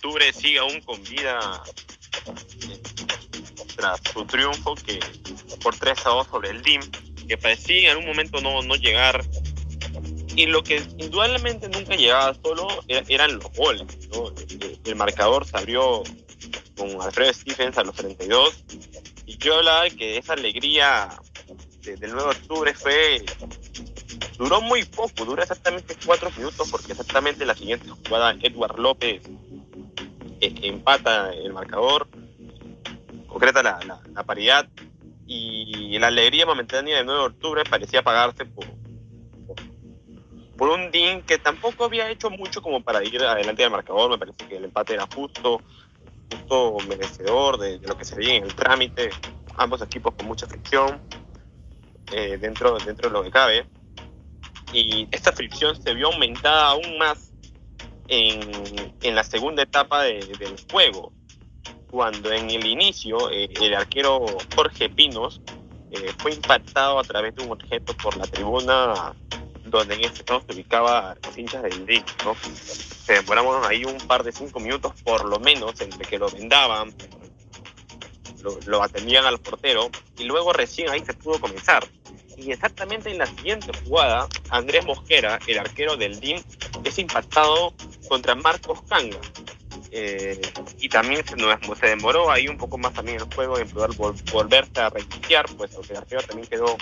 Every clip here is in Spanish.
octubre sigue aún con vida tras su triunfo que por 3 a 2 sobre el DIM, que parecía en algún momento no, no llegar. Y lo que indudablemente nunca llegaba solo eran los goles. El marcador se abrió con Alfredo Stephens a los 32. Y yo hablaba de que esa alegría del 9 de octubre fue duró muy poco, duró exactamente cuatro minutos porque exactamente la siguiente jugada Edward López empata el marcador, concreta la, paridad y la alegría momentánea del 9 de octubre parecía apagarse por, un DIN que tampoco había hecho mucho como para ir adelante del marcador, me parece que el empate era justo, justo merecedor de, lo que se en el trámite, ambos equipos con mucha fricción eh, dentro, dentro de lo que cabe. Y esta fricción se vio aumentada aún más en, en la segunda etapa de, del juego, cuando en el inicio eh, el arquero Jorge Pinos eh, fue impactado a través de un objeto por la tribuna donde en este caso se ubicaba los hinchas del DIC, ¿no? Se demoramos ahí un par de cinco minutos por lo menos entre que lo vendaban, lo, lo atendían al portero y luego recién ahí se pudo comenzar y exactamente en la siguiente jugada, Andrés Mosquera, el arquero del DIM, es impactado contra Marcos Canga. Eh, y también se, demoró ahí un poco más también el juego en poder volverse a reiniciar, pues el arquero también quedó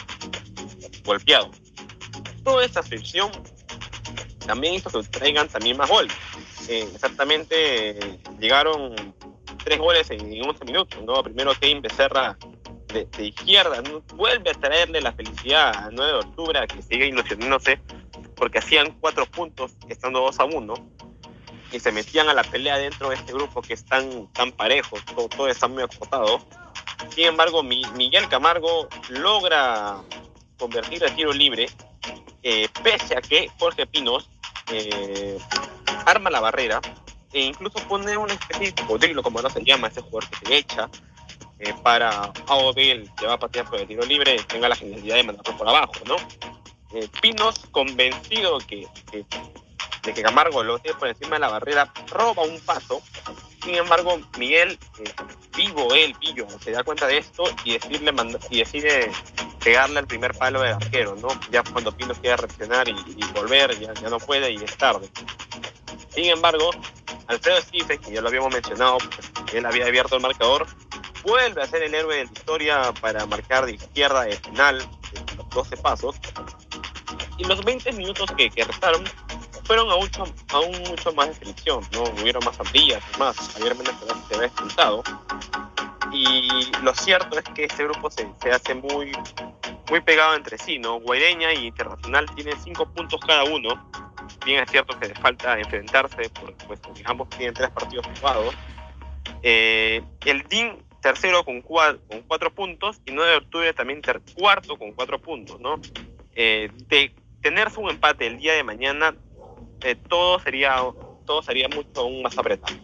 golpeado. Toda esta fricción también hizo que traigan también más goles. Eh, exactamente llegaron tres goles en 11 minutos, ¿no? Primero Kevin Becerra de, izquierda, vuelve a traerle la felicidad a 9 de octubre, que sigue ilusionándose, porque hacían cuatro puntos estando 2 a 1 y se metían a la pelea dentro de este grupo que están tan parejos, todo, todo está muy acotado. Sin embargo, Miguel Camargo logra convertir el tiro libre, eh, pese a que Jorge Pinos eh, arma la barrera e incluso pone una especie de cocodrilo, como no se llama, ese jugador que se echa, eh, para AOB, el que va a patear por el tiro libre, tenga la genialidad de mandarlo por abajo, ¿no? Eh, Pinos, convencido que, de que Camargo lo tiene por encima de la barrera, roba un paso. Sin embargo, Miguel, eh, vivo él, pillo, se da cuenta de esto y, y decide pegarle al primer palo del arquero, ¿no? Ya cuando Pinos quiere reaccionar y, volver, ya, ya no puede y es tarde. Sin embargo, Alfredo Stephen, que ya lo habíamos mencionado, pues, él había abierto el marcador, vuelve a ser el héroe de la historia para marcar de izquierda el final, los 12 pasos. Y los 20 minutos que, que restaron fueron aún, aún mucho más de fricción, ¿no? Hubieron más amplillas, más, Javier Méndez se había expulsado. Y lo cierto es que este grupo se, se hace muy, muy pegado entre sí, ¿no? Guaireña y Internacional tienen 5 puntos cada uno. Bien es cierto que les falta enfrentarse, porque pues, ambos tienen tres partidos jugados. Eh, el DIN tercero con cuatro, con cuatro puntos y 9 de octubre también cuarto con cuatro puntos, ¿no? Eh, de tenerse un empate el día de mañana, eh, todo sería todo sería mucho aún más apretado.